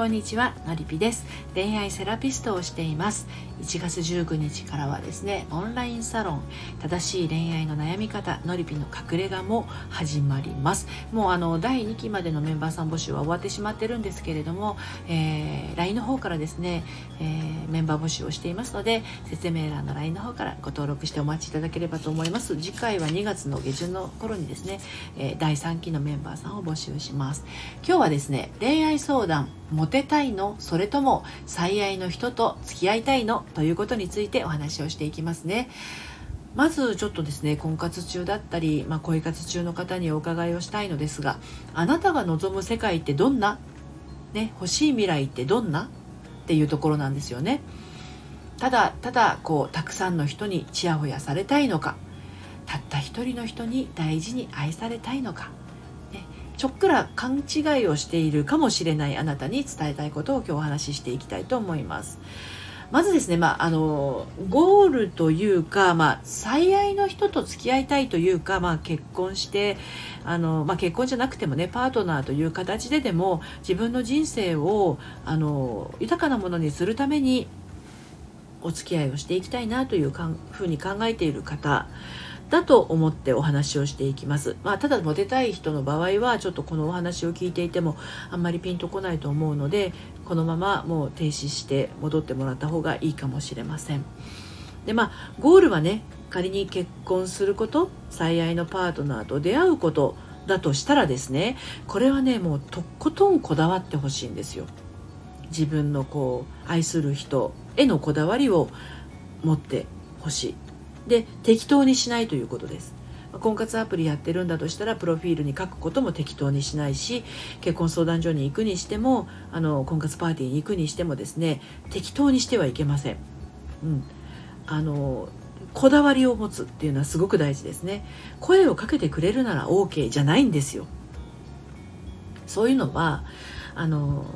こんにちはのりぴです。恋愛セラピストをしています。1月19日からはですねオンラインサロン正しい恋愛の悩み方のりぴの隠れ家も始まります。もうあの第2期までのメンバーさん募集は終わってしまってるんですけれども、えー、LINE の方からですね、えー、メンバー募集をしていますので説明欄の LINE の方からご登録してお待ちいただければと思います。次回は2月の下旬の頃にですね、えー、第3期のメンバーさんを募集します。今日はですね恋愛相談テたいの？それとも最愛の人と付き合いたいの？ということについてお話をしていきますね。まずちょっとですね婚活中だったり、まあ、恋活中の方にお伺いをしたいのですがあなたが望む世界ってどんな、ね、欲しい未来ってどんな？っていうところなんですよね。ただただこうたくさんの人にちやほやされたいのかたった一人の人に大事に愛されたいのか。ちょっくら勘違いをしているかもしれないあなたに伝えたいことを今日お話ししていきたいと思います。まずですね、まあ、あのゴールというか、まあ、最愛の人と付き合いたいというか、まあ、結婚してあの、まあ、結婚じゃなくてもねパートナーという形ででも自分の人生をあの豊かなものにするためにお付き合いをしていきたいなというかんふうに考えている方だと思ってお話をしていきます。まあ、ただモテたい人の場合はちょっとこのお話を聞いていてもあんまりピンとこないと思うのでこのままもう停止して戻ってもらった方がいいかもしれません。でまあゴールはね仮に結婚すること最愛のパートナーと出会うことだとしたらですねこれはねもうとことんこだわってほしいんですよ。自分のこう愛する人へのこだわりを持ってほしいで適当にしないということです婚活アプリやってるんだとしたらプロフィールに書くことも適当にしないし結婚相談所に行くにしてもあの婚活パーティーに行くにしてもですね適当にしてはいけません。うん、あのこだわりを持つっていうのはすごく大事ですね。声をかけてくれるなら OK じゃないんですよ。そういうのはあの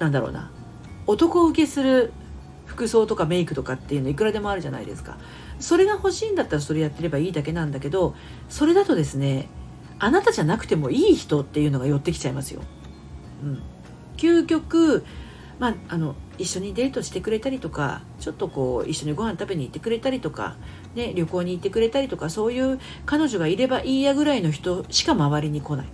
なんだろうな男受けする服装とかメイクとかっていうのいくらでもあるじゃないですか。それが欲しいんだったらそれやってればいいだけなんだけどそれだとですねあなたじゃなくてもいい人っていうのが寄ってきちゃいますよ。うん、究極まあ、あの一緒にデートしてくれたりとかちょっとこう一緒にご飯食べに行ってくれたりとか、ね、旅行に行ってくれたりとかそういう彼女がいればいいやぐらいの人しか周りに来ない。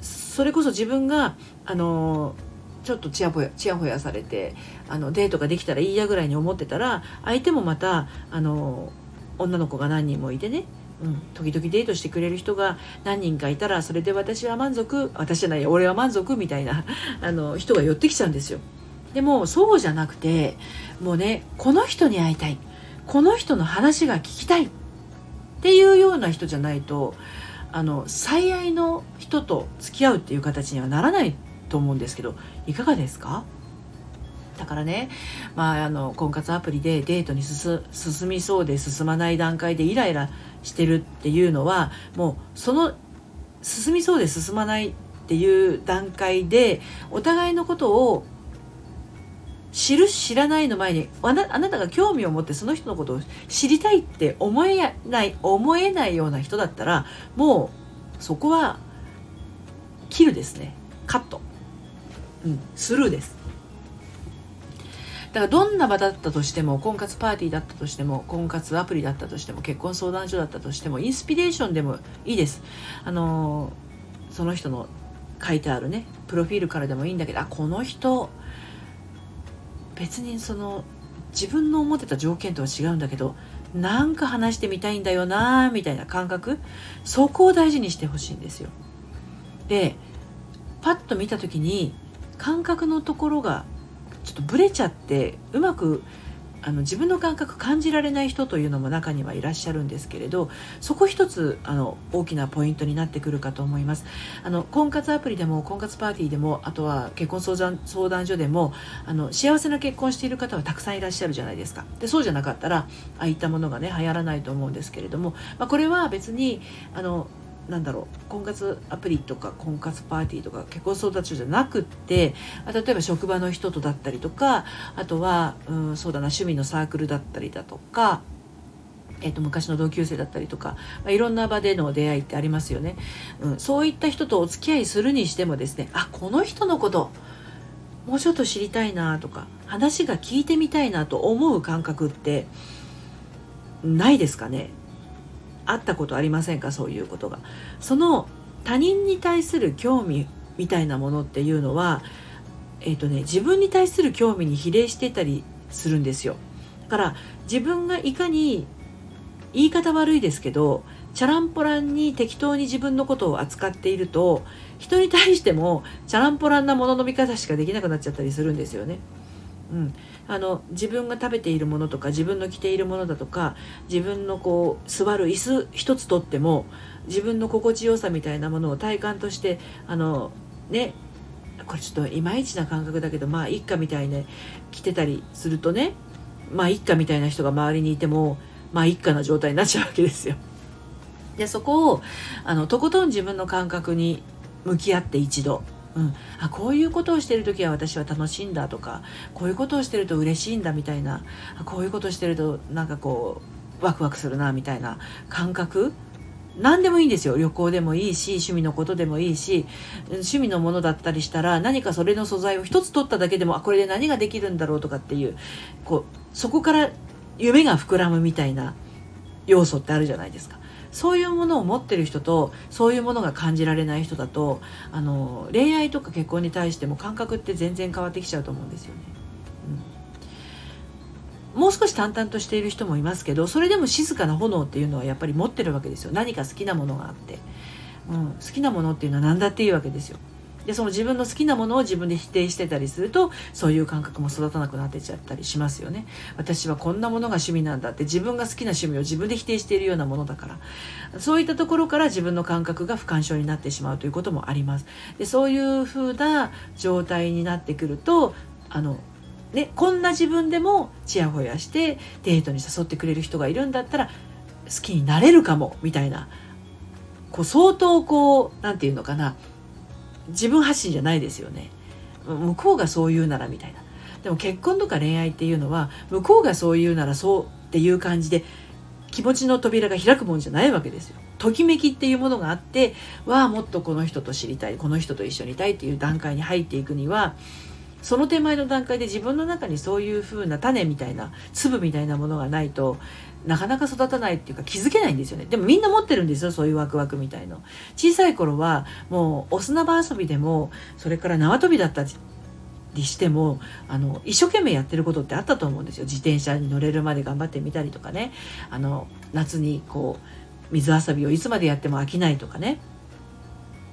それこそ自分があのちょっとちやほやちやほやされてあのデートができたらいいやぐらいに思ってたら相手もまたあの女の子が何人もいてねうん、時々デートしてくれる人が何人かいたらそれで私は満足私じゃない俺は満足みたいなあの人が寄ってきちゃうんですよ。でもそうじゃなくてもうねこの人に会いたいこの人の話が聞きたいっていうような人じゃないとあの最愛の人と付き合うっていう形にはならない。と思うんですけどいかがですか？だからね、まあ、あの婚活アプリでデートに進みそうで進まない段階でイライラしてるっていうのはもうその進みそうで進まないっていう段階でお互いのことを知る知らないの前にあなあなたが興味を持ってその人のことを知りたいって思えない思えないような人だったらもうそこは切るですねカット。うん、スルーです。だからどんな場だったとしても婚活パーティーだったとしても婚活アプリだったとしても結婚相談所だったとしてもインスピレーションでもいいです。あのその人の書いてあるねプロフィールからでもいいんだけどあこの人別にその自分の思ってた条件とは違うんだけどなんか話してみたいんだよなみたいな感覚そこを大事にしてほしいんですよ。でパッと見た時に感覚のところがちょっとブレちゃってうまくあの自分の感覚感じられない人というのも中にはいらっしゃるんですけれどそこ一つあの大きなポイントになってくるかと思います。あの婚活アプリでも婚活パーティーでもあとは結婚相談相談所でもあの幸せな結婚している方はたくさんいらっしゃるじゃないですか。でそうじゃなかったらああいったものがね流行らないと思うんですけれども、まあ、これは別にあのなんだろう婚活アプリとか婚活パーティーとか結婚相談所じゃなくって例えば職場の人とだったりとかあとは、うん、そうだな趣味のサークルだったりだとかえーと、昔の同級生だったりとか、まあ、いろんな場での出会いってありますよね、うん、そういった人とお付き合いするにしてもですねあこの人のこともうちょっと知りたいなとか話が聞いてみたいなと思う感覚ってないですかね。あったことありませんか？そういうことが。その他人に対する興味みたいなものっていうのはえ、ー、とね自分に対する興味に比例してたりするんですよ。だから自分がいかに言い方悪いですけどチャランポランに適当に自分のことを扱っていると人に対してもチャランポランなものの見方しかできなくなっちゃったりするんですよね。うん、あの自分が食べているものとか自分の着ているものだとか自分のこう座る椅子一つとっても自分の心地よさみたいなものを体感としてあのねこれちょっといまいちな感覚だけどまあ一家みたいね着てたりするとねまあ一家みたいな人が周りにいてもまあ一家な状態になっちゃうわけですよ。でそこをあのとことん自分の感覚に向き合って一度うん、あこういうことをしてる時は私は楽しいんだとかこういうことをしてると嬉しいんだみたいなこういうことをしてるとなんかこうワクワクするなみたいな感覚？何でもいいんですよ。旅行でもいいし趣味のことでもいいし趣味のものだったりしたら何かそれの素材を一つ取っただけでもあこれで何ができるんだろうとかっていうこうそこから夢が膨らむみたいな要素ってあるじゃないですか。そういうものを持ってる人とそういうものが感じられない人だとあの恋愛とか結婚に対しても感覚って全然変わってきちゃうと思うんですよね。うん、もう少し淡々としている人もいますけどそれでも静かな炎っていうのはやっぱり持ってるわけですよ何か好きなものがあって、うん、好きなものっていうのは何だっていいわけですよ。でその自分の好きなものを自分で否定してたりするとそういう感覚も育たなくなってちゃったりしますよね。私はこんなものが趣味なんだって自分が好きな趣味を自分で否定しているようなものだから。そういったところから自分の感覚が不干渉になってしまうということもあります。でそういう風な状態になってくるとあのね、こんな自分でもちやほやしてデートに誘ってくれる人がいるんだったら好きになれるかもみたいなこう相当こう何て言うのかな自分発信じゃないですよね。向こうがそう言うならみたいな。でも結婚とか恋愛っていうのは向こうがそう言うならそうっていう感じで気持ちの扉が開くもんじゃないわけですよ。ときめきっていうものがあってわあもっとこの人と知りたいこの人と一緒にいたいっていう段階に入っていくにはその手前の段階で自分の中にそういう風な種みたいな粒みたいなものがないとなかなか育たないっていうか気づけないんですよね。でもみんな持ってるんですよそういうワクワクみたいの。小さい頃はもうお砂場遊びでもそれから縄跳びだったりしてもあの一生懸命やってることってあったと思うんですよ。自転車に乗れるまで頑張ってみたりとかね。あの夏にこう水遊びをいつまでやっても飽きないとかね。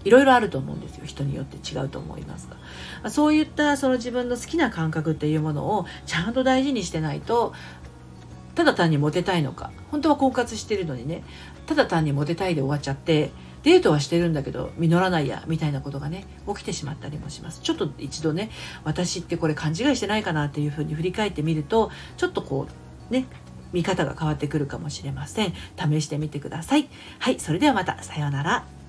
いろいろあると思うんですよ。人によって違うと思いますが。そういったその自分の好きな感覚っていうものをちゃんと大事にしてないとただ単にモテたいのか。本当は婚活してるのにね。ただ単にモテたいで終わっちゃってデートはしてるんだけど実らないやみたいなことがね起きてしまったりもします。ちょっと一度ね私ってこれ勘違いしてないかなっていうふうに振り返ってみるとちょっとこうね見方が変わってくるかもしれません。試してみてください。はいそれではまた。さようなら。